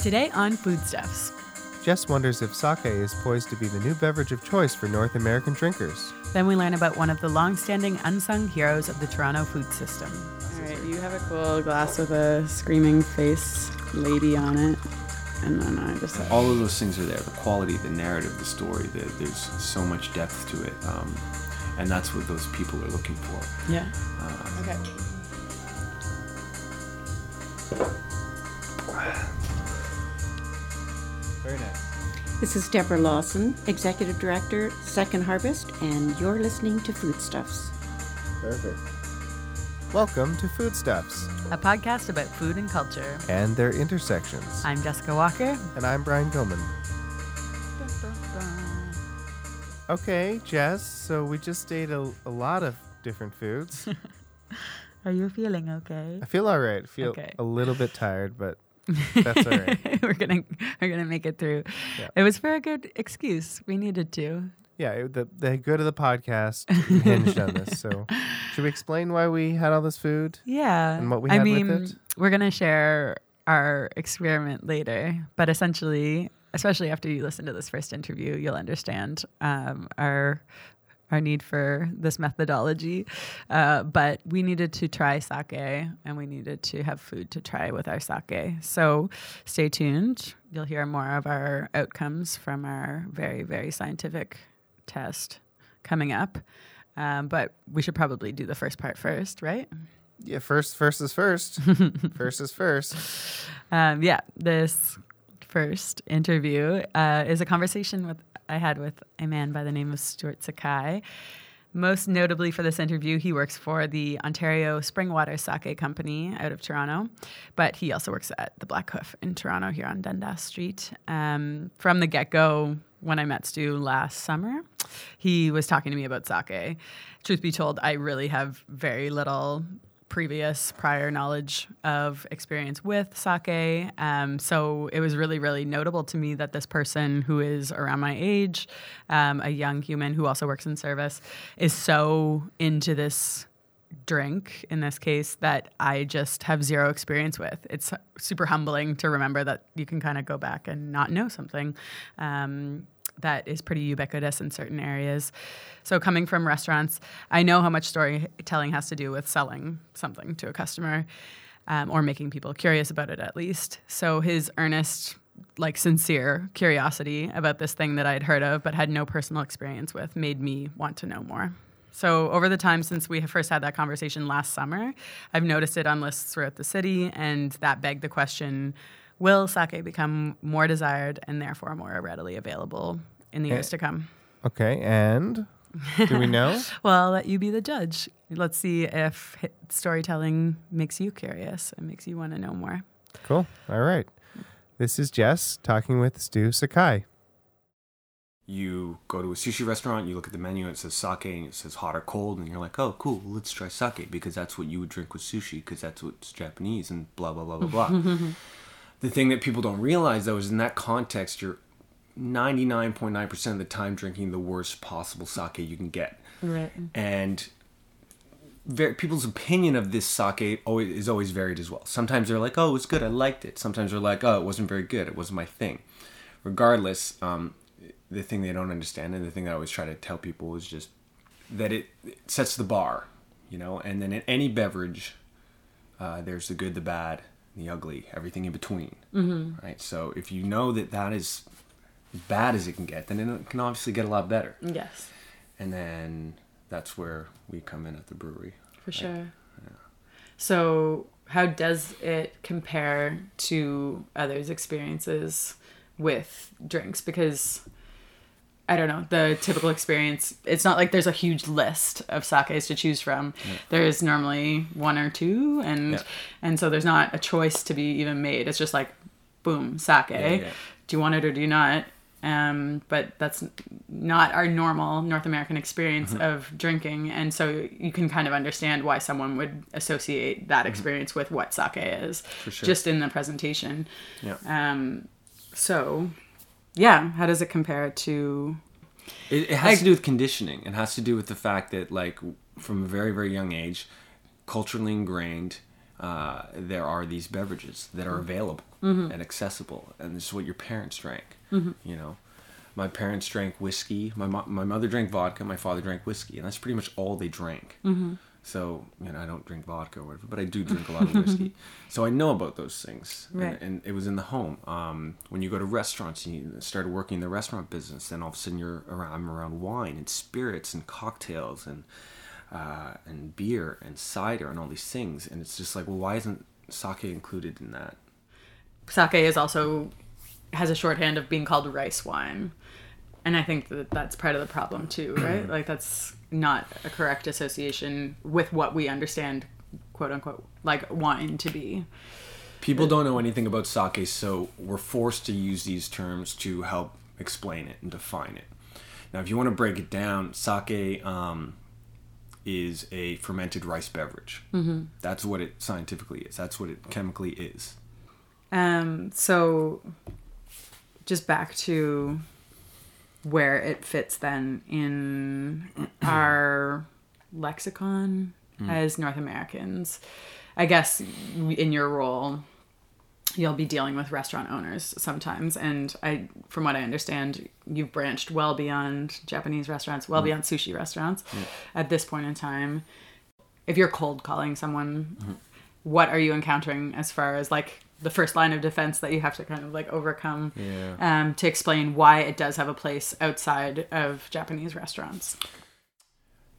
Today on Foodstuffs. Jess wonders if sake is poised to be the new beverage of choice for North American drinkers. Then we learn about one of the long-standing unsung heroes of the Toronto food system. All right, you have a cool glass with a screaming face lady on it, and then I just have all of those things are there the quality the narrative the story the, there's so much depth to it um, and that's what those people are looking for yeah. uh, Okay. This is Deborah Lawson, Executive Director, Second Harvest, and you're listening to Foodstuffs. Perfect. Welcome to Foodstuffs A podcast about food and culture. and their intersections. I'm Jessica Walker. And I'm Brian Gilman. Okay, Jess, so we just ate a, a lot of different foods. Are you feeling okay? I feel all right. I feel Okay. a little bit tired, but that's all right. we're gonna we're gonna make it through. Yeah. It was for a good excuse. We needed to. Yeah, it, the, the good of the podcast hinged on this. So, should we explain why we had all this food? Yeah. And what we I had with mean, it? we're gonna share our experiment later, but essentially, especially after you listen to this first interview, you'll understand um, our our need for this methodology. Uh, but we needed to try sake, and we needed to have food to try with our sake. So stay tuned. You'll hear more of our outcomes from our very very scientific test coming up. Um, but we should probably do the first part first, right? Yeah, first, first is first. first is first. Um, yeah, this first interview uh, is a conversation with I had with a man by the name of Stuart Sakai. Most notably for this interview, he works for the Ontario Springwater Sake Company out of Toronto, but he also works at the Black Hoof in Toronto here on Dundas Street. Um, from the get go, when I met Stu last summer, he was talking to me about sake. Truth be told, I really have very little previous prior knowledge of experience with sake. Um, so it was really, really notable to me that this person who is around my age, um, a young human who also works in service, is so into this drink in this case that I just have zero experience with. It's super humbling to remember that you can kind of go back and not know something. Um, that is pretty ubiquitous in certain areas. So, coming from restaurants, I know how much storytelling has to do with selling something to a customer um, or making people curious about it at least. So, his earnest, like sincere curiosity about this thing that I'd heard of but had no personal experience with made me want to know more. So, over the time since we first had that conversation last summer, I've noticed it on lists throughout the city, and that begged the question Will sake become more desired and therefore more readily available in the years eh, to come? Okay, and do we know? Well, I'll let you be the judge. Let's see if storytelling makes you curious and makes you want to know more. cool. All right. This is Jess talking with Stu Sakai. you go to a sushi restaurant you look at the menu and it says sake and it says hot or cold and you're like oh cool let's try sake because that's what you would drink with sushi because that's what's japanese and blah blah blah blah blah the thing that people don't realize though is in that context you're 99.9% of the time drinking the worst possible sake you can get Right. and ver people's opinion of this sake always is always varied as well. Sometimes they're like, "Oh, it was good, I liked it." Sometimes they're like, "Oh, it wasn't very good, it wasn't my thing." Regardless, um, the thing they don't understand and the thing that I always try to tell people is just that it, it sets the bar, you know. And then in any beverage, uh, there's the good, the bad, the ugly, everything in between, mm-hmm. right? So if you know that that is as bad as it can get, then it can obviously get a lot better Yes, and then that's where we come in at the brewery. for sure. Yeah. So, how does it compare to others' experiences with drinks? Because I don't know, the typical experience, it's not like there's a huge list of sakes to choose from. There is normally one or two and Yeah. and so there's not a choice to be even made. It's just like boom, sake. yeah. Do you want it or do you not? Um, but that's not our normal North American experience Mm-hmm. of drinking, and so you can kind of understand why someone would associate that experience with what sake is, Mm-hmm. sure. just in the presentation. Yeah. Um, so, yeah, how does it compare to? It, it has to do with conditioning. It has to do with the fact that, like, from a very, very young age, culturally ingrained, uh, there are these beverages that are available. Mm-hmm. and accessible, and this is what your parents drank. Mm-hmm. You know, my parents drank whiskey. My mo- my mother drank vodka. My father drank whiskey, and that's pretty much all they drank. Mm-hmm. So you know, I don't drink vodka or whatever, but I do drink a lot of whiskey. so I know about those things, And- Right. and, it was in the home. Um, when you go to restaurants, and you started working in the restaurant business, then all of a sudden you're around I'm around wine and spirits and cocktails and uh, and beer and cider and all these things, and it's just like, well, why isn't sake included in that? Sake is also has a shorthand of being called rice wine. And I think that that's part of the problem too, right? like that's not a correct association with what we understand quote unquote like wine to be. People don't know anything about sake, so we're forced to use these terms to help explain it and define it. Now, if you want to break it down, sake um, is a fermented rice beverage. Mm-hmm. That's what it scientifically is. That's what it chemically is. Um, so just back to where it fits then in our lexicon hmm. as North Americans. I guess in your role, you'll be dealing with restaurant owners sometimes. And i from what i understand you've branched well beyond japanese restaurants well hmm. beyond sushi restaurants hmm. at this point in time. If you're cold calling someone what are you encountering as far as like the first line of defense that you have to kind of like overcome Yeah. um, to explain why it does have a place outside of japanese restaurants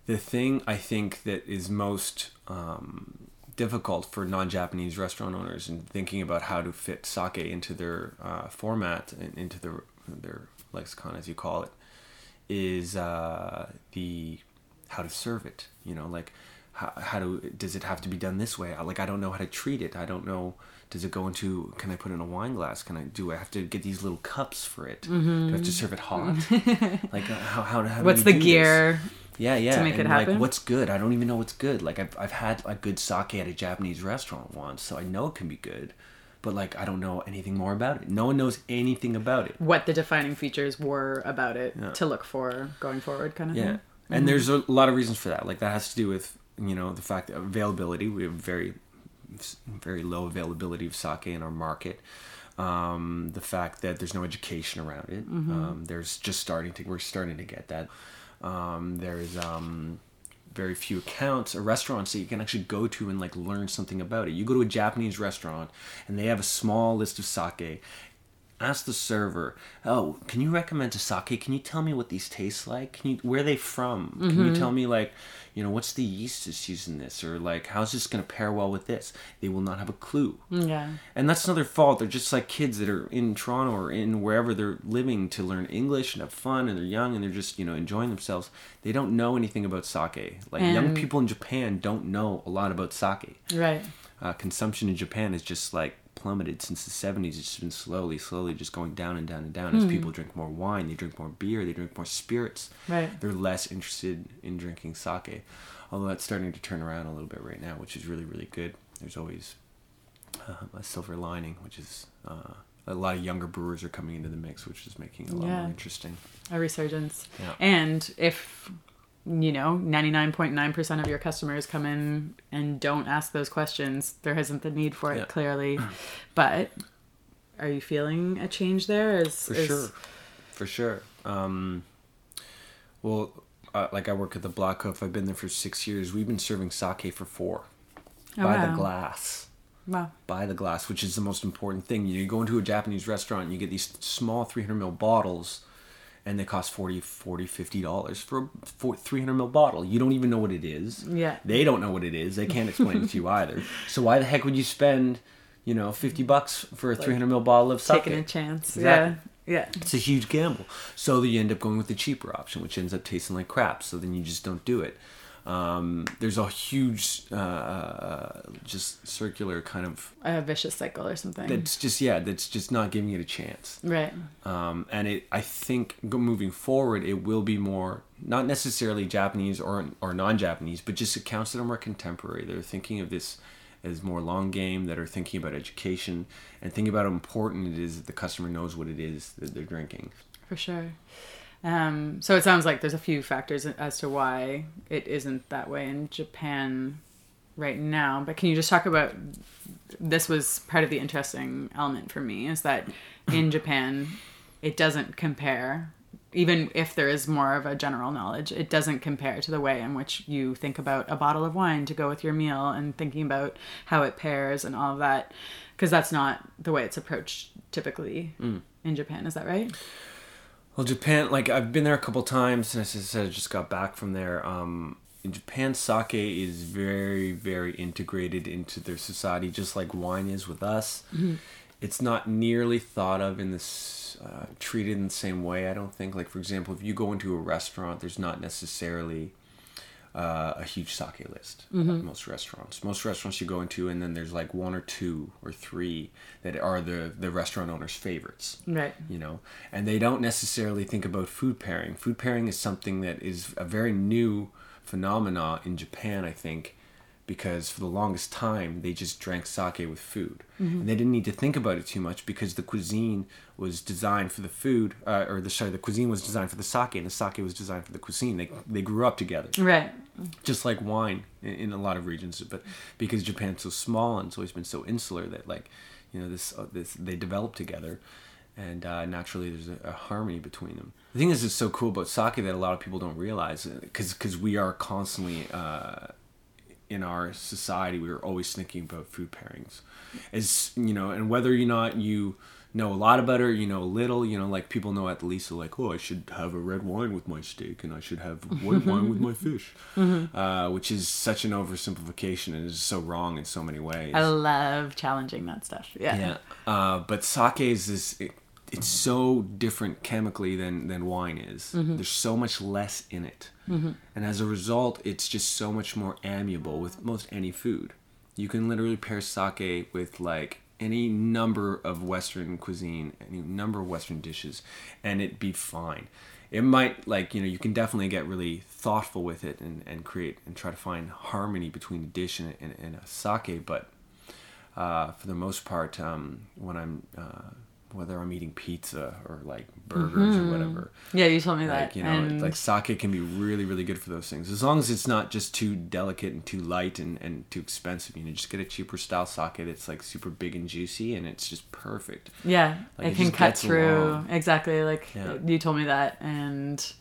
The thing I think that is most um, difficult for non-Japanese restaurant owners in thinking about how to fit sake into their uh, format and into their their lexicon, as you call it, is uh, the how to serve it. You know, like how, how to does it have to be done this way? Like I don't know how to treat it. I don't know. Does it go into? Can I put it in a wine glass? Can I do? I have to get these little cups for it. Do I have to serve it hot? like uh, how how, how do what's the do this? gear Yeah, yeah. to make it happen? Like, what's good? I don't even know what's good. Like, I've, I've had a good sake at a Japanese restaurant once, so I know it can be good. But, like, I don't know anything more about it. No one knows anything about it. what the defining features were about it to look for going forward kind of Yeah. thing And there's a lot of reasons for that. Like, that has to do with, you know, the fact that availability. We have very, very low availability of sake in our market. Um, the fact that there's no education around it. Um, there's just starting to, we're starting to get that. Um, there's um, very few accounts or restaurants that you can actually go to and like learn something about it. You go to a Japanese restaurant and they have a small list of sake. Ask the server, "Oh, can you recommend a sake? Can you tell me what these taste like? Can you where are they from? Can you tell me like, you know, what's the yeast that's using this or like how's this going to pair well with this?" They will not have a clue. yeah And that's another fault. They're just like kids that are in Toronto or in wherever they're living to learn English and have fun and they're young and they're just, you know, enjoying themselves. They don't know anything about sake. Like young people in Japan don't know a lot about sake. right Uh, consumption in Japan is just like plummeted since the 70s. It's been slowly, slowly just going down and down and down as people drink more wine, they drink more beer, they drink more spirits. Right. They're less interested in drinking sake. Although that's starting to turn around a little bit right now, which is really, really good. There's always uh, a silver lining, which is uh, a lot of younger brewers are coming into the mix, which is making it a lot Yeah. more interesting. a resurgence Yeah. and if you know 99.9% of your customers come in and don't ask those questions there isn't the need for it Yeah. clearly but are you feeling a change there is, For is- sure, for sure. Um, well, uh, like I work at the Black Hoof. I've been there for six years. We've been serving sake for four, Oh, by the glass. wow By the glass, which is the most important thing. You go into a Japanese restaurant, and you get these small 300 ml bottles, and they cost 40 40 50 dollars for a for 300 ml bottle. You don't even know what it is. Yeah. They don't know what it is. They can't explain it to you either. So why the heck would you spend, you know, 50 bucks for a 300 ml bottle of sake? taking a chance Exactly. yeah yeah It's a huge gamble. So you end up going with the cheaper option, which ends up tasting like crap. So then you just don't do it. Um, there's a huge, uh, just circular kind of. a vicious cycle or something That's just yeah. That's just not giving it a chance. right Um, and it, I think, moving forward, it will be more not necessarily Japanese or or non-Japanese, but just accounts that are more contemporary. They're thinking of this as more long game. That are thinking about education and thinking about how important it is that the customer knows what it is that they're drinking. for sure um, so it sounds like there's a few factors as to why it isn't that way in japan right now. But can you just talk about this was part of the interesting element for me is that in Japan it doesn't compare even if there is more of a general knowledge, it doesn't compare to the way in which you think about a bottle of wine to go with your meal and thinking about how it pairs and all of that, because that's not the way it's approached typically in Japan. Is that right? Well, Japan, like I've been there a couple times, and as I said, I just got back from there. Um, in Japan, sake is very, very integrated into their society, just like wine is with us. It's not nearly thought of in this, uh, treated in the same way. I don't think. Like for example, if you go into a restaurant, there's not necessarily uh, a huge sake list at most restaurants. Most restaurants you go into, and then there's like one or two or three that are the the restaurant owner's favorites Right. you know? And they don't necessarily think about food pairing. Food pairing is something that is a very new phenomena in japan i think because for the longest time they just drank sake with food. And they didn't need to think about it too much because the cuisine was designed for the food uh, or the sorry the cuisine was designed for the sake and the sake was designed for the cuisine. They, they grew up together. Right. Just like wine in, in a lot of regions but because japan's so small and it's always been so insular that like you know this uh, this they develop together and uh, naturally there's a, a harmony between them. The thing is it's so cool about sake that a lot of people don't realize because because we are constantly uh, in our society we are always thinking about food pairings. As you know and whether or not you know a lot about or you know a little you know like people know at least like oh i should have a red wine with my steak and i should have white wine with my fish. Uh, which is such an oversimplification and is so wrong in so many ways. I love challenging that stuff. Yeah. yeah uh, but sake is this it, it's so different chemically than than wine is. There's so much less in it. And as a result it's just so much more amiable with most any food. You can literally pair sake with like any number of western cuisine any number of western dishes and it'd be fine. It might like you know you can definitely get really thoughtful with it and, and create and try to find harmony between a dish and, and, and a sake but uh, for the most part, um, when I'm uh, whether I'm eating pizza or like burgers or whatever, Yeah, you told me like that. you know, and like sake can be really really good for those things as long as it's not just too delicate and too light and, and too expensive. You know, just get a cheaper style sake that's like super big and juicy and it's just perfect. yeah, like, it it can cut through. along. Exactly. Like Yeah. you told me that, and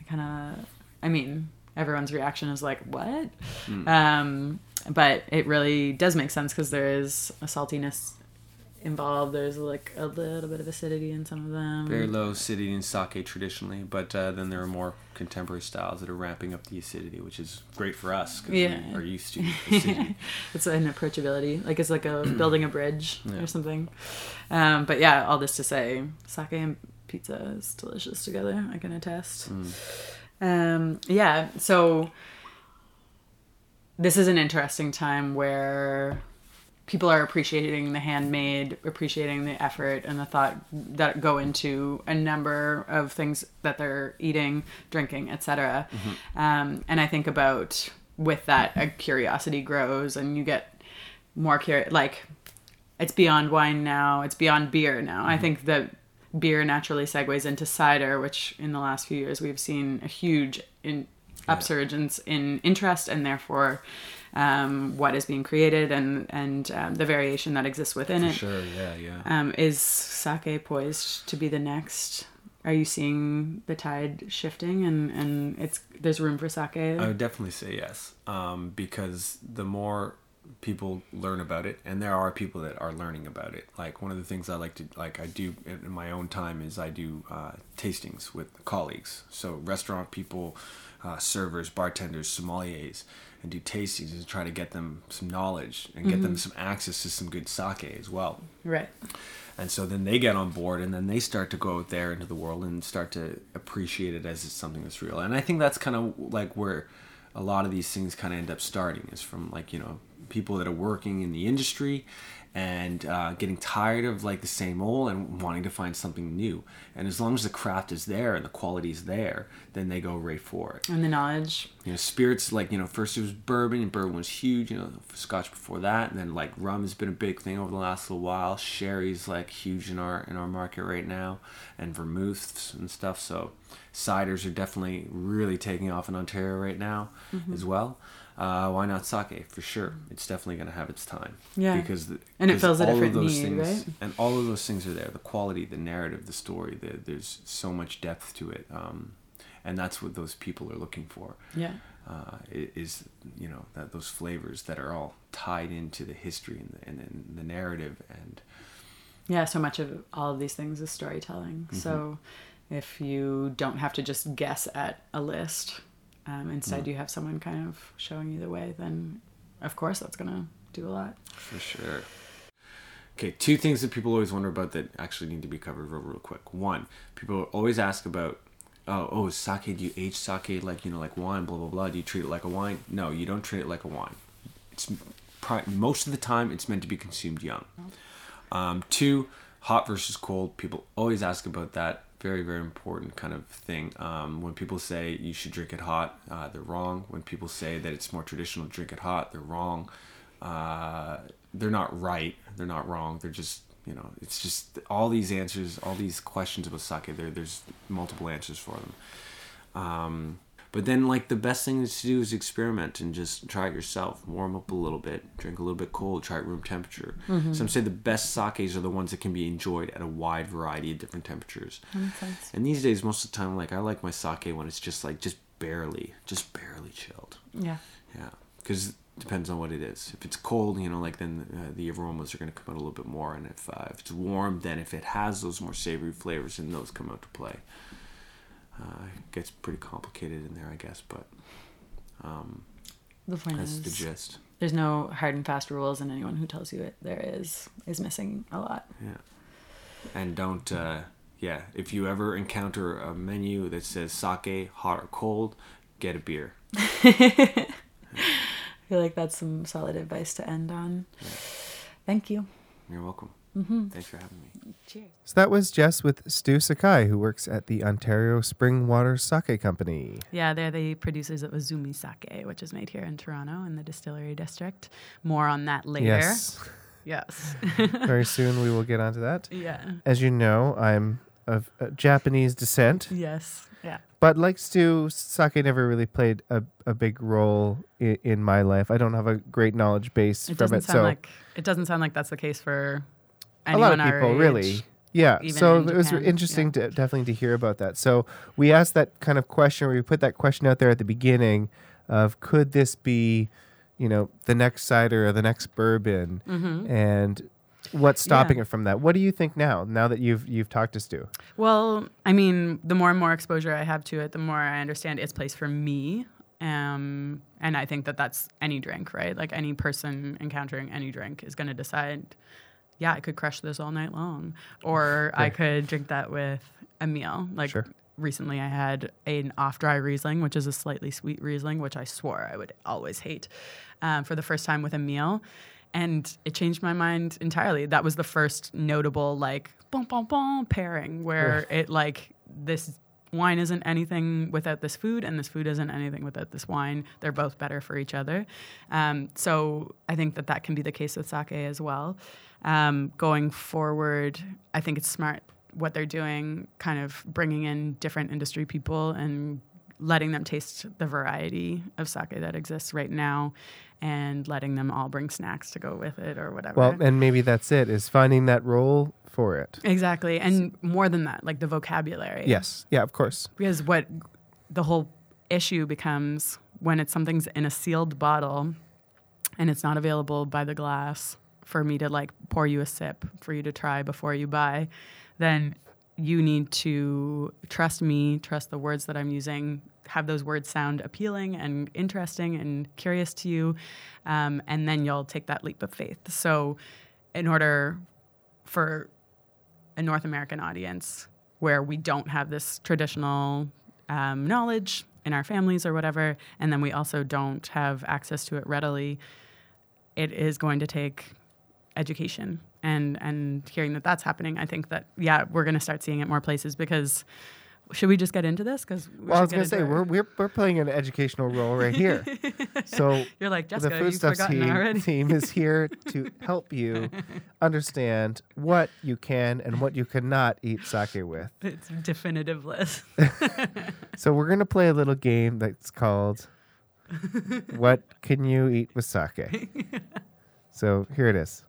I kind of, I mean, everyone's reaction is like, "What?" Hmm. Um, but it really does make sense because there is a saltiness involved. There's like a little bit of acidity in some of them. Very low acidity in sake traditionally, but uh, then there are more contemporary styles that are ramping up the acidity, which is great for us because Yeah. we are used to acidity. it's an approachability like it's like a building a bridge Yeah. or something um, but yeah all this to say sake and pizza is delicious together i can attest Mm. um, yeah so this is an interesting time where people are appreciating the handmade appreciating the effort and the thought that go into a number of things that they're eating drinking etc um, and i think about with that a curiosity grows and you get more curious like it's beyond wine now it's beyond beer now. I think that beer naturally segues into cider which in the last few years we've seen a huge in upsurgence in interest and therefore um, what is being created and and um, the variation that exists within it sure, yeah, yeah. um, is sake poised to be the next are you seeing the tide shifting and and it's there's room for sake I would definitely say yes, um, because the more people learn about it, and there are people that are learning about it. Like one of the things I like to like I do in my own time is I do uh, tastings with colleagues, so restaurant people, uh, servers, bartenders, sommeliers, and do tastings and try to get them some knowledge and get them mm-hmm. some access to some good sake as well. right And so then they get on board and then they start to go out there into the world and start to appreciate it as something that's real. And I think that's kind of like where a lot of these things kind of end up starting is from like, you know, people that are working in the industry and uh, getting tired of like the same old and wanting to find something new. And as long as the craft is there and the quality is there, then they go right for it. And the knowledge. You know spirits like you know first it was bourbon and bourbon was huge you know scotch before that and then like rum has been a big thing over the last little while. Sherry's like huge in our in our market right now and vermouths and stuff. So ciders are definitely really taking off in ontario right now as well Uh, why not sake? For sure, it's definitely going to have its time. Yeah. because the, And it fills a all of different those need, things, right? And all of those things are there. The quality, the narrative, the story. The, there's so much depth to it, um, and that's what those people are looking for. Yeah. Uh, is you know that those flavors that are all tied into the history and the, and, and the narrative and Yeah, so much of all of these things is storytelling. So if you don't have to just guess at a list, um, instead you have someone kind of showing you the way, then of course that's going to do a lot. For sure. Okay, two things that people always wonder about that actually need to be covered real, real quick. One, people always ask about, oh, oh, sake. Do you age sake like you know, like wine? Blah blah blah. Do you treat it like a wine? No, you don't treat it like a wine. It's most of the time it's meant to be consumed young. Um, two, hot versus cold. People always ask about that. Very, very important kind of thing. Um, when people say you should drink it hot, uh, they're wrong. When people say that it's more traditional drink it hot, they're wrong. Uh, they're not right. They're not wrong. They're just, you know, it's just all these answers, all these questions about sake. There, there's multiple answers for them. Um, but then, like, the best thing to do is experiment and just try it yourself. Warm up a little bit, drink a little bit cold, try it room temperature. Some say the best sakes are the ones that can be enjoyed at a wide variety of different temperatures. And these days, most of the time, like, I like my sake when it's just like, just barely, just barely chilled. Yeah. Yeah, because depends on what it is. If it's cold, you know, like then uh, the aromas are going to come out a little bit more, and if uh, if it's warm, then if it has those more savory flavors, then those come out to play. Uh, it gets pretty complicated in there, I guess, but um, The point that's is, the gist. there's no hard and fast rules, and anyone who tells you it there is is missing a lot. Yeah, and don't. Uh, yeah, if you ever encounter a menu that says sake hot or cold, get a beer. I feel like that's some solid advice to end on. Thank you. You're welcome. Thanks for having me. Cheers. So that was Jess with Stu Sakai, who works at the Ontario Spring Water Sake Company. Yeah, they're the producers of Izumi Sake, which is made here in Toronto in the distillery district. More on that later. Yes. Yes. Very soon we will get onto that. yeah. As you know, I'm of uh, Japanese descent, Yes. Yeah. but like Stu, sake never really played a, a big role in, in my life. I don't have a great knowledge base It from it, sound so like it doesn't sound like that's the case for a lot of people age. really yeah so it was Japan, interesting to definitely to hear about that so we asked that kind of question where we put that question out there at the beginning of could this be you know the next cider or the next bourbon Mm-hmm. and what's stopping Yeah. it from that what do you think now now that you've you've talked to stu Well, I mean, the more and more exposure I have to it, the more I understand its place for me. Um, and I think that that's any drink, right? Like any person encountering any drink is going to decide, yeah, I could crush this all night long, or I could drink that with a meal. Like Sure. recently, I had an off-dry Riesling, which is a slightly sweet Riesling, which I swore I would always hate, um, for the first time with a meal, and it changed my mind entirely. That was the first notable like boom boom boom pairing where it like this wine isn't anything without this food and this food isn't anything without this wine. They're both better for each other. Um, so i think that that can be the case with sake as well um, going forward i think it's smart what they're doing kind of bringing in different industry people and letting them taste the variety of sake that exists right now and letting them all bring snacks to go with it or whatever. Well and maybe that's it is finding that role for it. Exactly and more than that like the vocabulary. Yes yeah of course. Because what the whole issue becomes when it's something's in a sealed bottle and it's not available by the glass for me to like pour you a sip for you to try before you buy, then you need to trust me, trust the words that I'm using, have those words sound appealing and interesting and curious to you, um, and then you'll take that leap of faith. So, in order for a North American audience where we don't have this traditional um, knowledge in our families or whatever, and then we also don't have access to it readily, it is going to take education. And and hearing that that's happening, I think that yeah, we're going to start seeing it more places because. Should we just get into this? Because well i was going to say we're, we're, we're playing an educational role right here so You're like the food You've stuff team, team is here to help you understand what you can and what you cannot eat sake with. It's definitive list. So we're gonna play a little game that's called what can you eat with sake? so here it is.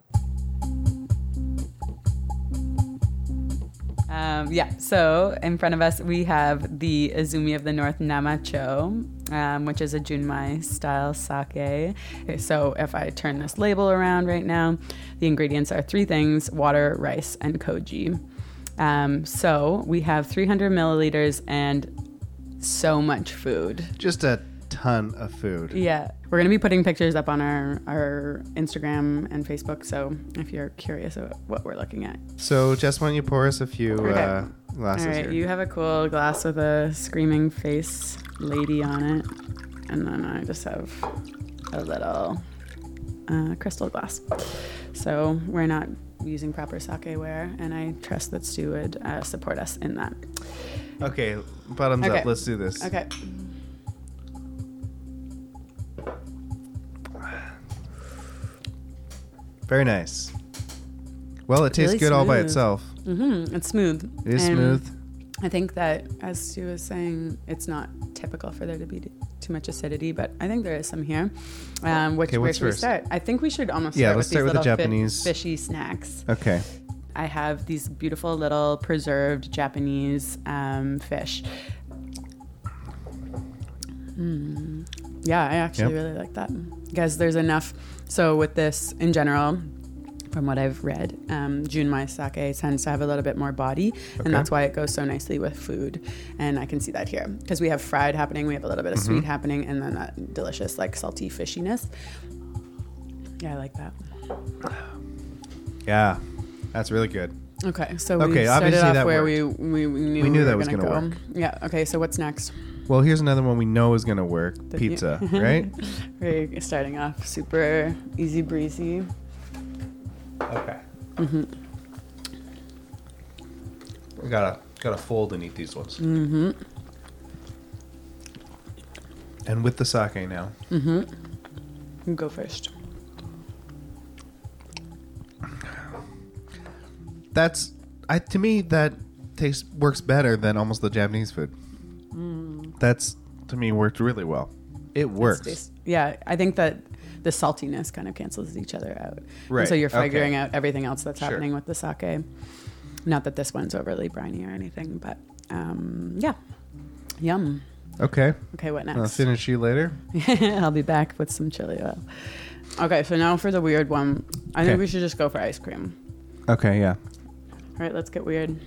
Um, yeah, so in front of us we have the Izumi of the North Namacho, um, which is a Junmai style sake. So if I turn this label around right now, the ingredients are three things water, rice, and koji. Um, so we have 300 milliliters and so much food. Just a ton of food. Yeah, we're gonna be putting pictures up on our our Instagram and Facebook. So if you're curious about what we're looking at, So, Jess, why don't you pour us a few Okay. uh, glasses all right, here? you have a cool glass with a screaming face lady on it, and then I just have a little uh, crystal glass. So we're not using proper sake ware, and I trust that Stu would uh, support us in that. okay, bottoms Okay. up. Let's do this. Okay. Very nice. Well, it tastes Really good all by itself. Mm-hmm. It's smooth. It is And smooth. I think that, as Stu was saying, it's not typical for there to be too much acidity, but I think there is some here. Um, which Okay, where what's should we first? start? I think we should almost Yeah, start let's with start these with the little fi- fishy snacks. Okay. I have these beautiful little preserved Japanese um, fish. Mm. Yeah, I actually Yep. really like that because there's enough. So with this, in general, from what I've read, um, Junmai sake tends to have a little bit more body, Okay. and that's why it goes so nicely with food. And I can see that here because we have fried happening, we have a little bit of Mm-hmm. sweet happening, and then that delicious like salty fishiness. Yeah, I like that. Yeah, that's really good. Okay, so we started off where we, we we knew, We knew we that was gonna, gonna go. work. Yeah. Okay. So what's next? Well, here's another one we know is going to work The- pizza, right? We're starting off super easy breezy. Okay. Mhm. We gotta gotta fold and eat these ones. Mm-hmm. And with the sake now. You Go first. That's I to me that tastes works better than almost the Japanese food. That's to me worked really well. It works. Yeah, I think that the saltiness kind of cancels each other out. And Right, so you're okay. figuring out everything else that's Sure. happening with the sake. Not that this one's overly briny or anything, but um, yeah. Yum. Okay. Okay, what next? I'll finish you later. I'll be back with some chili oil. Okay, so now for the weird one. I Okay. think we should just go for ice cream. Okay, yeah. All right, let's get weird.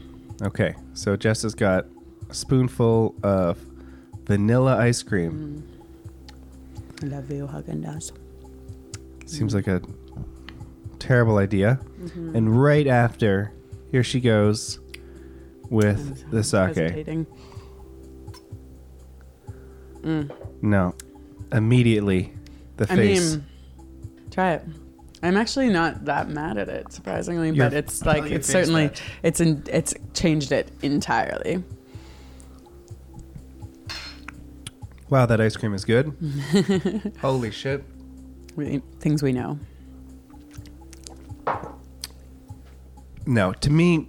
Okay. So Jess has got spoonful of vanilla ice cream. I love you, Haagen Dazs. Seems like a terrible idea. Mm-hmm. And right after, here she goes with the sake. Mm. No. Immediately, the I face. mean, try it. I'm actually not that mad at it, surprisingly, Your- but it's like it's certainly it's in, it's changed it entirely. Wow, that ice cream is good. Holy shit. We, things we know. No, to me,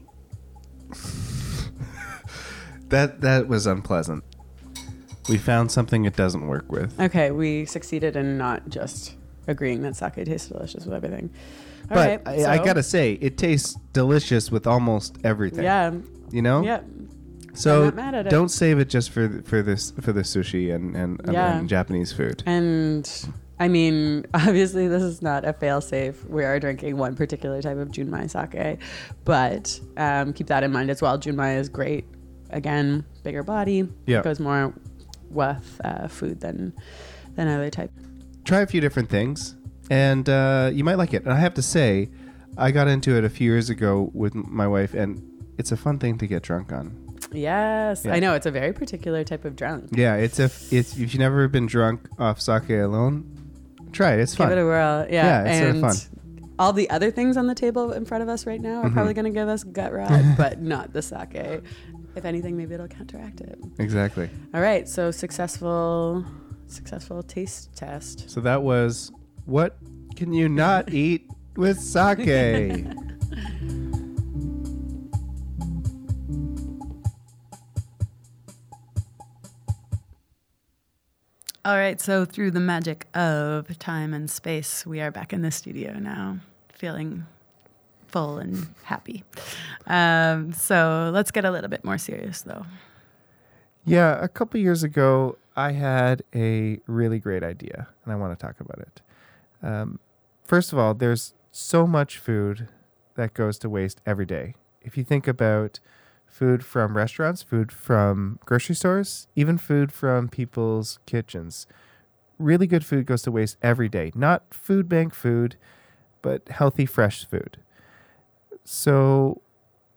that that was unpleasant. We found something it doesn't work with. Okay, we succeeded in not just agreeing that sake tastes delicious with everything. All But right, I, I so- gotta say, it tastes delicious with almost everything. yeah, You know. yeah. So not mad at don't save it just for for this for the sushi and and, and- Yeah. and Japanese food. And I mean, obviously, this is not a fail safe. We are drinking one particular type of Junmai sake, but um, keep that in mind as well. Junmai is great. Again, bigger body. Yeah. Goes more with uh, food than than other type. Try a few different things, and uh, you might like it. And I have to say, I got into it a few years ago with my wife, and it's a fun thing to get drunk on. Yes, Yeah. I know it's a very particular type of drunk. Yeah, it's a it's if you've never been drunk off sake alone, try it. It's Give it a whirl. Yeah, Yeah, it's and sorta fun. all the other things on the table in front of us right now are Mm-hmm. probably going to give us gut rot, but not the sake. If anything, maybe it'll counteract it. exactly. All right, so successful, successful taste test. So that was what can you not eat with sake? All right, so through the magic of time and space, we are back in the studio now, feeling full and happy. Um, so let's get a little bit more serious, though. Yeah, a couple years ago, I had a really great idea, and I want to talk about it. Um, first of all, there's so much food that goes to waste every day. If you think about food from restaurants, food from grocery stores, even food from people's kitchens. Really good food goes to waste every day. Not food bank food, but healthy, fresh food. So,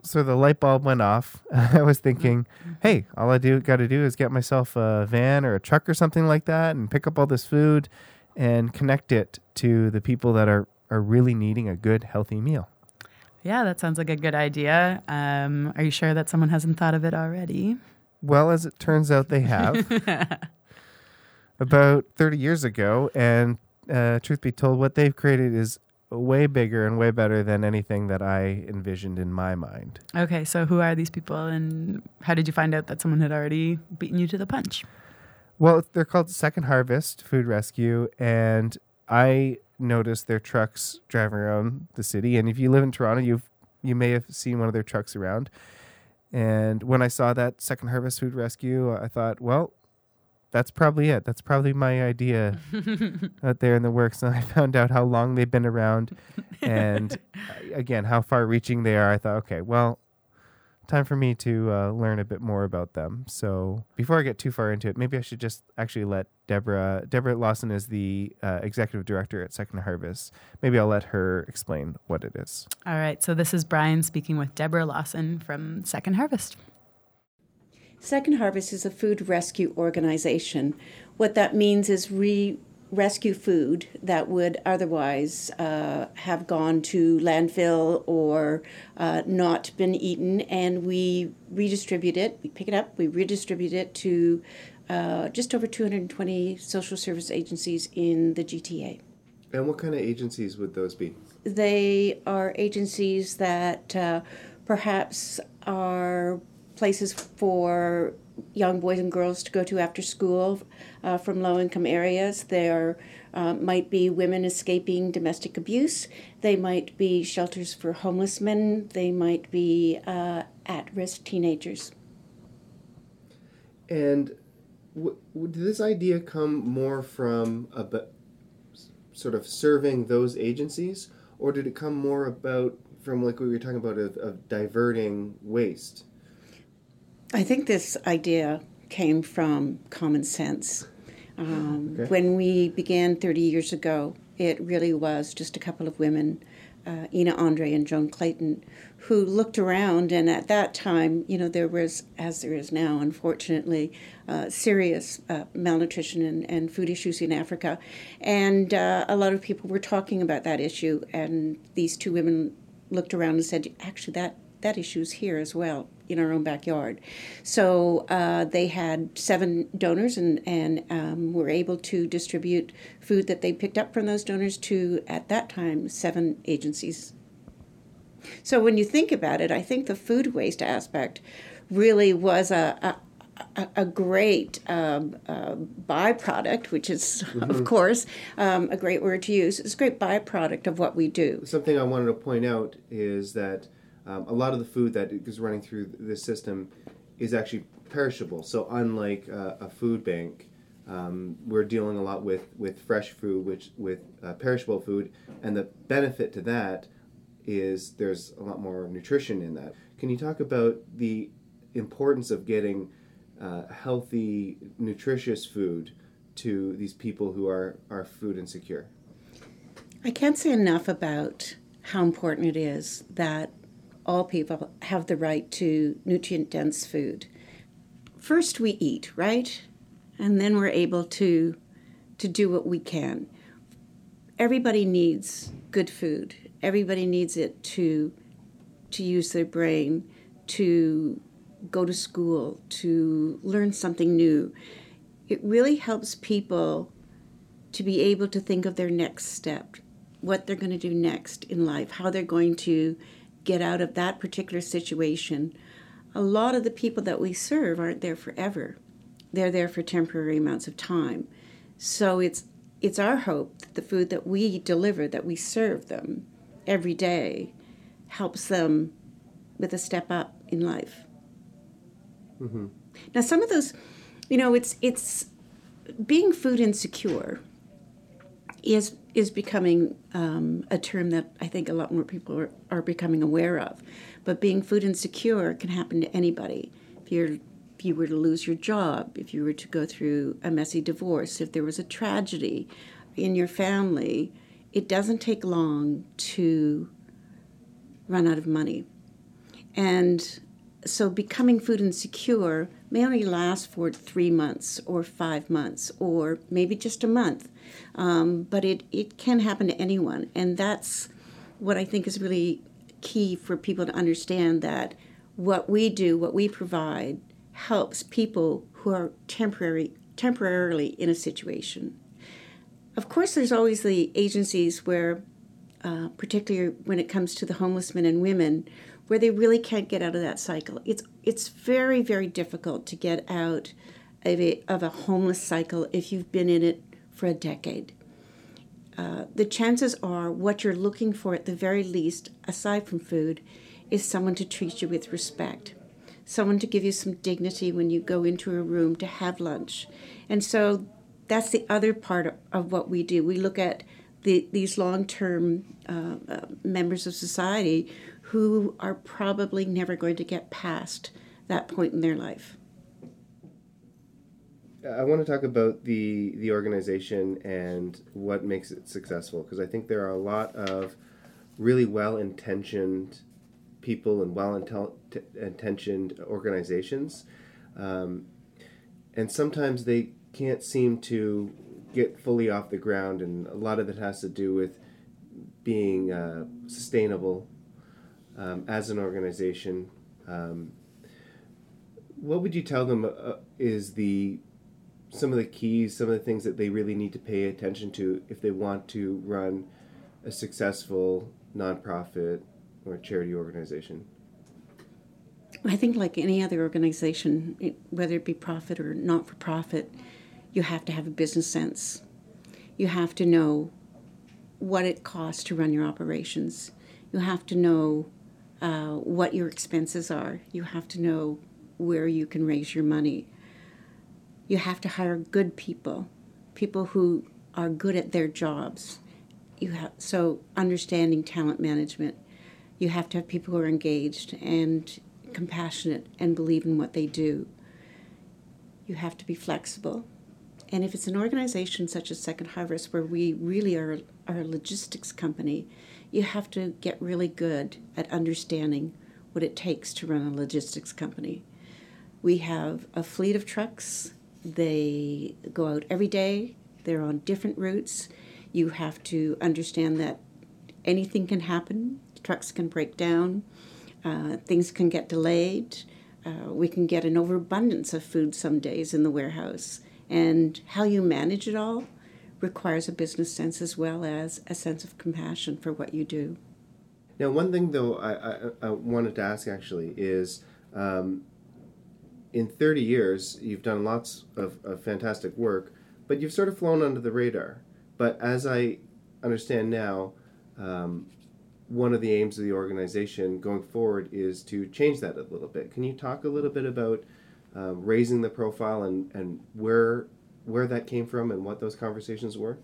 so the light bulb went off. I was thinking, mm-hmm. hey, all I do got to do is get myself a van or a truck or something like that, and pick up all this food, and connect it to the people that are are really needing a good, healthy meal. Yeah, that sounds like a good idea. Um, are you sure that someone hasn't thought of it already? Well, as it turns out, they have. About 30 years ago, and uh, truth be told, what they've created is way bigger and way better than anything that I envisioned in my mind. Okay, so who are these people, and how did you find out that someone had already beaten you to the punch? Well, they're called Second Harvest Food Rescue, and I noticed their trucks driving around the city. And if you live in Toronto, you've you may have seen one of their trucks around. And when I saw that Second Harvest Food Rescue, I thought, well, that's probably it. That's probably my idea out there in the works. And I found out how long they've been around, and again how far-reaching they are. I thought, okay, well, time for me to uh, learn a bit more about them. So before I get too far into it, maybe I should just actually let Deborah. Deborah Lawson is the uh, executive director at Second Harvest. Maybe I'll let her explain what it is. All right. So this is Brian speaking with Deborah Lawson from Second Harvest. Second Harvest is a food rescue organization. What that means is we rescue food that would otherwise uh, have gone to landfill or uh, not been eaten, and we redistribute it. We pick it up, we redistribute it to uh, just over 220 social service agencies in the GTA. And what kind of agencies would those be? They are agencies that uh, perhaps are places for young boys and girls to go to after school uh, from low income areas. There uh, might be women escaping domestic abuse. They might be shelters for homeless men. They might be uh, at risk teenagers. And w- did this idea come more from about sort of serving those agencies, or did it come more about from like we were talking about of, of diverting waste? I think this idea came from common sense. Um, okay. When we began 30 years ago, it really was just a couple of women, uh, Ina Andre and Joan Clayton, who looked around. And at that time, you know, there was, as there is now, unfortunately, uh, serious uh, malnutrition and, and food issues in Africa. And uh, a lot of people were talking about that issue. And these two women looked around and said, actually, that, that issue is here as well in our own backyard. So uh, they had seven donors and, and um, were able to distribute food that they picked up from those donors to, at that time, seven agencies. So when you think about it, I think the food waste aspect really was a, a a, great um, uh, byproduct, which is, mm-hmm. of course, um, a great word to use. It's a great byproduct of what we do. Something I wanted to point out is that um, a lot of the food that is running through this system is actually perishable. So unlike uh, a food bank, um, we're dealing a lot with, with fresh food, which with uh, perishable food, and the benefit to that is there's a lot more nutrition in that. Can you talk about the importance of getting uh, healthy, nutritious food to these people who are, are food insecure? I can't say enough about how important it is that all people have the right to nutrient dense food. First, we eat, right? And then we're able to, to do what we can. Everybody needs good food. Everybody needs it to, to use their brain, to go to school, to learn something new. It really helps people to be able to think of their next step, what they're going to do next in life, how they're going to get out of that particular situation. A lot of the people that we serve aren't there forever. They're there for temporary amounts of time. So it's it's our hope that the food that we deliver, that we serve them every day, helps them with a step up in life. Mm-hmm. Now, some of those, you know, it's it's being food insecure is is becoming um, a term that I think a lot more people are, are becoming aware of. But being food insecure can happen to anybody. If you're if you were to lose your job, if you were to go through a messy divorce, if there was a tragedy in your family, it doesn't take long to run out of money. And so becoming food insecure may only last for three months or five months or maybe just a month. Um, but it, it can happen to anyone. And that's what I think is really key for people to understand that what we do, what we provide, helps people who are temporary, temporarily in a situation. Of course, there's always the agencies where, uh, particularly when it comes to the homeless men and women, where they really can't get out of that cycle. It's it's very very difficult to get out of a, of a homeless cycle if you've been in it for a decade. Uh, the chances are what you're looking for at the very least, aside from food, is someone to treat you with respect, someone to give you some dignity when you go into a room to have lunch. And so that's the other part of, of what we do. We look at the, these long term uh, uh, members of society who are probably never going to get past that point in their life. I want to talk about the the organization and what makes it successful because I think there are a lot of really well intentioned people and well intentioned organizations, um, and sometimes they can't seem to get fully off the ground, and a lot of it has to do with being uh, sustainable um, as an organization. Um, what would you tell them uh, is the some of the keys, some of the things that they really need to pay attention to if they want to run a successful nonprofit or charity organization? I think, like any other organization, whether it be profit or not for profit, you have to have a business sense. You have to know what it costs to run your operations. You have to know uh, what your expenses are. You have to know where you can raise your money. You have to hire good people, people who are good at their jobs. You have so understanding talent management. You have to have people who are engaged and compassionate and believe in what they do. You have to be flexible. And if it's an organization such as Second Harvest, where we really are, are a logistics company, you have to get really good at understanding what it takes to run a logistics company. We have a fleet of trucks. They go out every day. They're on different routes. You have to understand that anything can happen. Trucks can break down. Uh, things can get delayed. Uh, we can get an overabundance of food some days in the warehouse. And how you manage it all requires a business sense as well as a sense of compassion for what you do. Now, one thing though I, I, I wanted to ask actually is um, in 30 years, you've done lots of, of fantastic work, but you've sort of flown under the radar. But as I understand now, um, one of the aims of the organization going forward is to change that a little bit. Can you talk a little bit about uh, raising the profile and, and where where that came from and what those conversations were?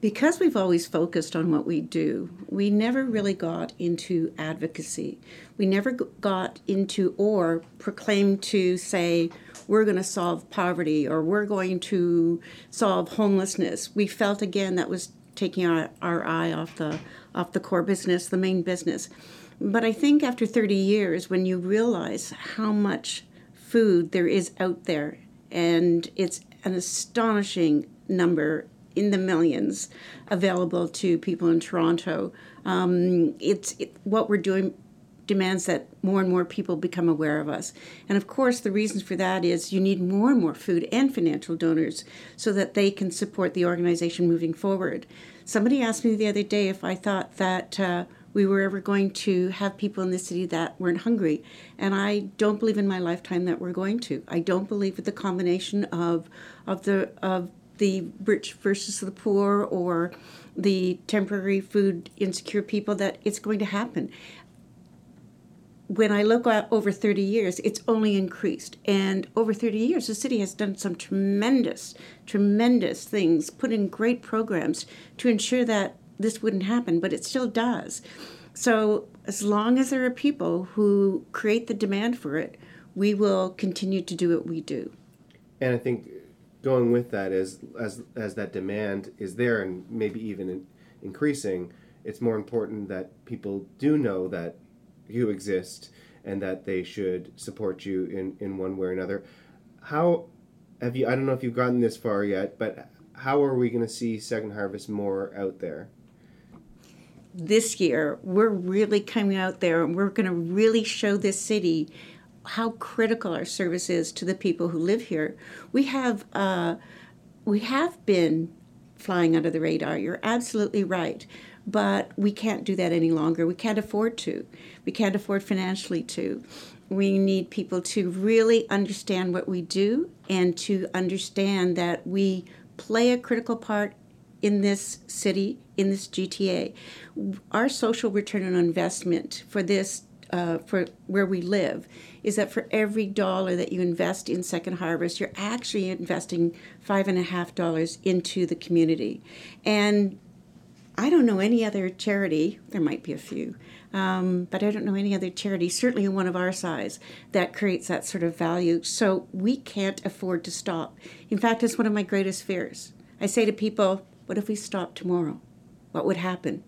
Because we've always focused on what we do, we never really got into advocacy. We never got into or proclaimed to say, we're going to solve poverty or we're going to solve homelessness. We felt again that was taking our, our eye off the off the core business, the main business. But I think after 30 years, when you realize how much food there is out there and it's an astonishing number in the millions available to people in Toronto. Um, it's it, what we're doing demands that more and more people become aware of us. And of course, the reasons for that is you need more and more food and financial donors so that they can support the organization moving forward. Somebody asked me the other day if I thought that. Uh, we were ever going to have people in the city that weren't hungry. And I don't believe in my lifetime that we're going to. I don't believe with the combination of of the of the rich versus the poor or the temporary food insecure people that it's going to happen when I look at over 30 years, it's only increased. And over 30 years, the city has done some tremendous, tremendous things, put in great programs to ensure that this wouldn't happen, but it still does. So, as long as there are people who create the demand for it, we will continue to do what we do. And I think going with that is as as that demand is there and maybe even in, increasing, it's more important that people do know that you exist and that they should support you in, in one way or another. How have you? I don't know if you've gotten this far yet, but how are we going to see Second Harvest more out there? This year, we're really coming out there and we're going to really show this city how critical our service is to the people who live here. We have uh, we have been flying under the radar. You're absolutely right but we can't do that any longer. We can't afford to. We can't afford financially to. We need people to really understand what we do and to understand that we play a critical part in this city, in this GTA. Our social return on investment for this, uh, for where we live, is that for every dollar that you invest in Second Harvest, you're actually investing five and a half dollars into the community. And I don't know any other charity, there might be a few, um, but I don't know any other charity, certainly one of our size, that creates that sort of value. So we can't afford to stop. In fact, it's one of my greatest fears. I say to people, what if we stopped tomorrow? What would happen?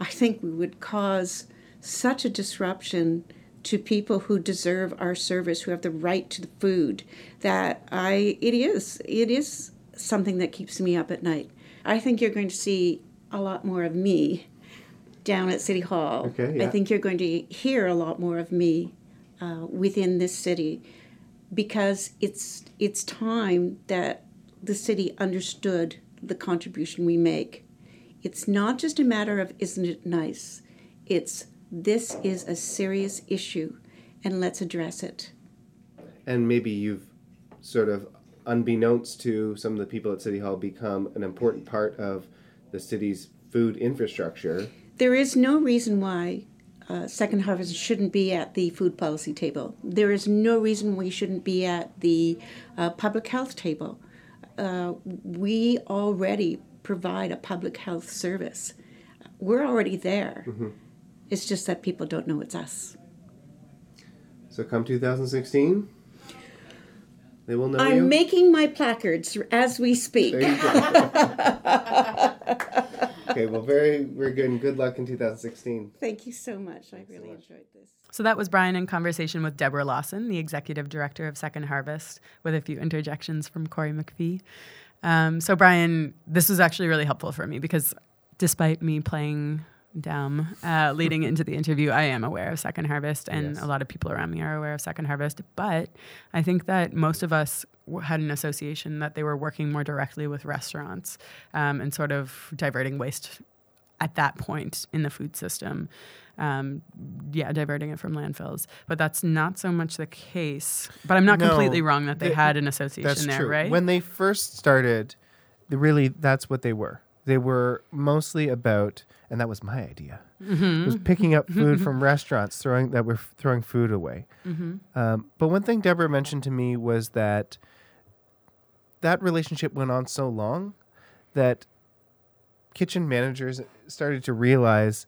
I think we would cause such a disruption to people who deserve our service, who have the right to the food, that I it is it is something that keeps me up at night. I think you're going to see a lot more of me down at City Hall. Okay, yeah. I think you're going to hear a lot more of me uh, within this city because it's it's time that the city understood the contribution we make. It's not just a matter of isn't it nice. It's this is a serious issue and let's address it. And maybe you've sort of unbeknownst to some of the people at City Hall become an important part of the city's food infrastructure. There is no reason why uh, Second Harvest shouldn't be at the food policy table. There is no reason we shouldn't be at the uh, public health table. Uh, we already provide a public health service. We're already there. Mm-hmm. It's just that people don't know it's us. So come 2016, they will know I'm you. making my placards as we speak. There you go. okay, well, very, very good, and good luck in 2016. Thank you so much. I really enjoyed this. So that was Brian in conversation with Deborah Lawson, the executive director of Second Harvest, with a few interjections from Corey McPhee. Um, so, Brian, this was actually really helpful for me because despite me playing dumb uh, leading into the interview, I am aware of Second Harvest, and Yes. a lot of people around me are aware of Second Harvest. But I think that most of us w- had an association that they were working more directly with restaurants um, and sort of diverting waste at that point in the food system. Um, yeah, diverting it from landfills. But that's not so much the case. But I'm not No, completely wrong that they the- had an association That's there, true. right? When they first started, really, that's what they were. They were mostly about, and that was my idea, Mm-hmm. was picking up food from restaurants, throwing that were f- throwing food away. Mm-hmm. Um, but one thing Deborah mentioned to me was that that relationship went on so long that kitchen managers started to realize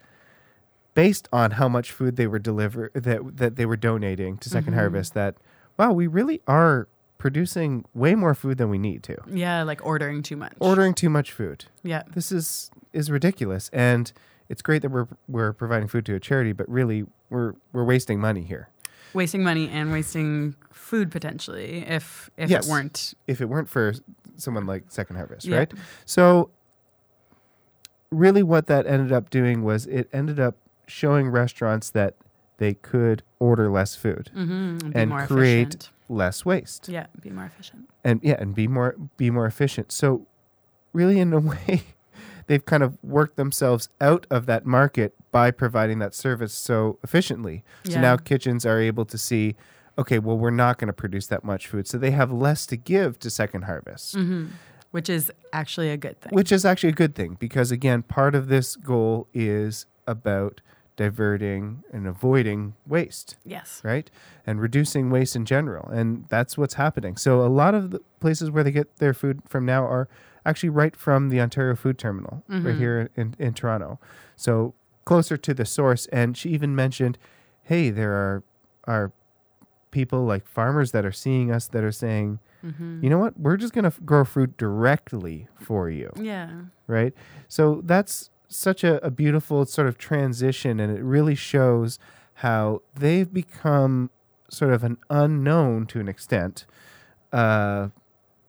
based on how much food they were deliver that that they were donating to 2nd Mhm. Harvest that wow we really are producing way more food than we need to yeah, like ordering too much. ordering too much food Yeah. this is is ridiculous and it's great that we're we're providing food to a charity but really we're we're wasting money here wasting money and wasting food potentially if if Yes. it weren't if it weren't for someone like Second Harvest, Yeah. right? So, really, what that ended up doing was it ended up showing restaurants that they could order less food mm-hmm, be and create efficient. less waste, Yeah, be more efficient. and yeah, and be more be more efficient. So, really, in a way, they've kind of worked themselves out of that market by providing that service so efficiently. So now kitchens are able to see, okay, well, we're not going to produce that much food, so they have less to give to Second Harvest. hmm which is actually a good thing. which is actually a good thing because again part of this goal is about diverting and avoiding waste yes. right and reducing waste in general and that's what's happening so a lot of the places where they get their food from now are actually right from the ontario food terminal right here in, in toronto. So closer to the source and she even mentioned hey there are are people like farmers that are seeing us that are saying you know what? We're just going to f- grow fruit directly for you. Yeah. right? So that's such a, a beautiful sort of transition, and it really shows how they've become sort of an unknown to an extent uh,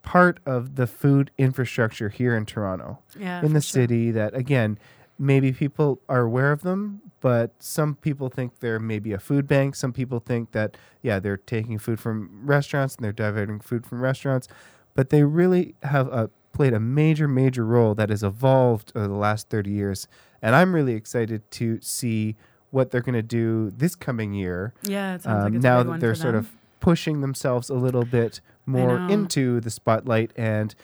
part of the food infrastructure here in Toronto, Yeah. in the sure. city. That again, maybe people are aware of them, but some people think they're maybe a food bank. Some people think that yeah, they're taking food from restaurants and they're diverting food from restaurants, but they really have a played a major major role that has evolved over the last 30 years and i'm really excited to see what they're going to do this coming year Yeah. It sounds like um, a now that they're sort of pushing themselves a little bit more into the spotlight and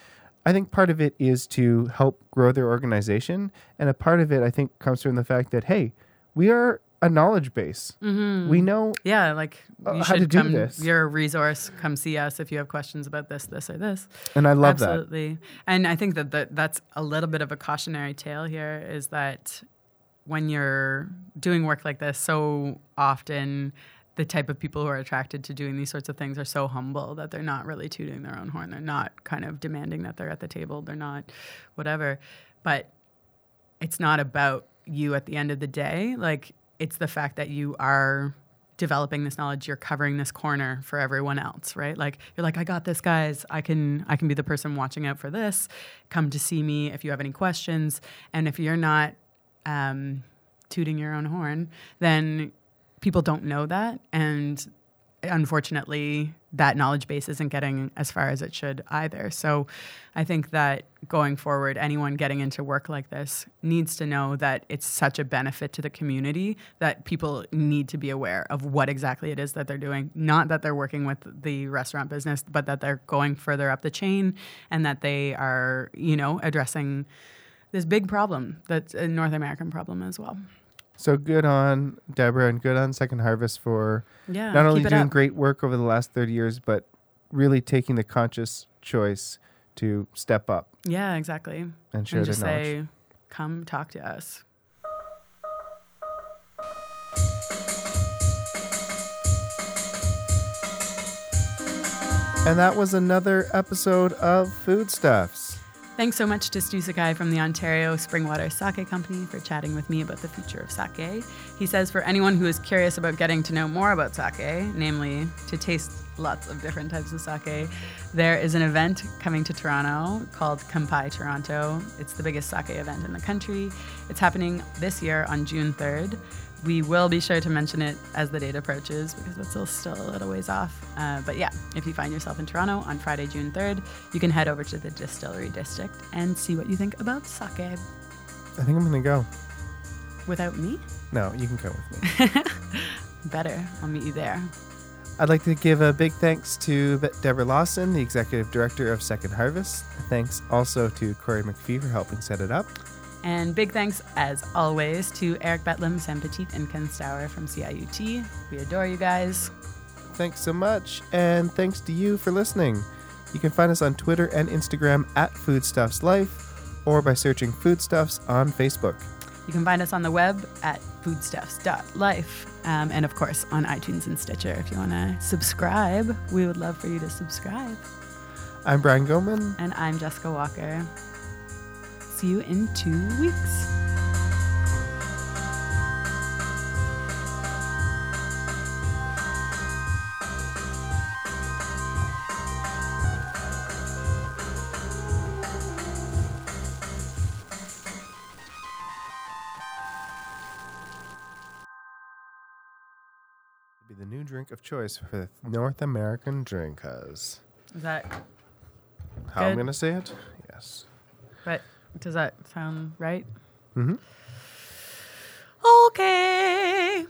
i think part of it is to help grow their organization and a part of it i think comes from the fact that hey we are a knowledge base we know Yeah, like uh, you how to should do come. this. You're a resource. Come see us if you have questions about this, this, or this. and i love that Absolutely. And I think that, that that's a little bit of a cautionary tale here is that when you're doing work like this, so often the type of people who are attracted to doing these sorts of things are so humble that they're not really tooting their own horn. They're not kind of demanding that they're at the table. They're not whatever. But it's not about you at the end of the day. Like it's the fact that you are developing this knowledge you're covering this corner for everyone else right like you're like i got this guys i can i can be the person watching out for this come to see me if you have any questions and if you're not um, tooting your own horn then people don't know that and unfortunately that knowledge base isn't getting as far as it should either. So i think that going forward anyone getting into work like this needs to know that it's such a benefit to the community that people need to be aware of what exactly it is that they're doing. Not that they're working with the restaurant business but that they're going further up the chain and that they are you know addressing this big problem that's a north american problem as well so good on deborah and good on second harvest for yeah not only doing up. great work over the last 30 years, but really taking the conscious choice to step up yeah exactly and share and just knowledge. say, "Come talk to us." and that was another episode of Foodstuffs. Thanks so much to Stu Sakai from the Ontario Springwater Sake Company for chatting with me about the future of sake. He says for anyone who is curious about getting to know more about sake, namely to taste lots of different types of sake, there is an event coming to Toronto called Kampai Toronto. It's the biggest sake event in the country. It's happening this year on June 3rd. We will be sure to mention it as the date approaches because it's still, still a little ways off. Uh, but yeah, if you find yourself in Toronto on Friday, June 3rd, you can head over to the Distillery District and see what you think about sake. I think I'm going to go. Without me? No, you can go with me. Better. I'll meet you there. I'd like to give a big thanks to Deborah Lawson, the executive director of Second Harvest. Thanks also to Corey McPhee for helping set it up. And big thanks, as always, to Eric Betlem, Sam Petit, and Ken Stauer from CIUT. We adore you guys. Thanks so much, and thanks to you for listening. You can find us on Twitter and Instagram at Foodstuffs Life, or by searching Foodstuffs on Facebook. You can find us on the web at foodstuffs.life. Um, and of course, on iTunes and Stitcher. If you want to subscribe, we would love for you to subscribe. I'm Brian Goman. And I'm Jessica Walker. See you in two weeks. Be the new drink of choice for North American drinkers. Is that, How I'm Good. going to say it? Yes. but does that sound right? Mm-hmm. Okay.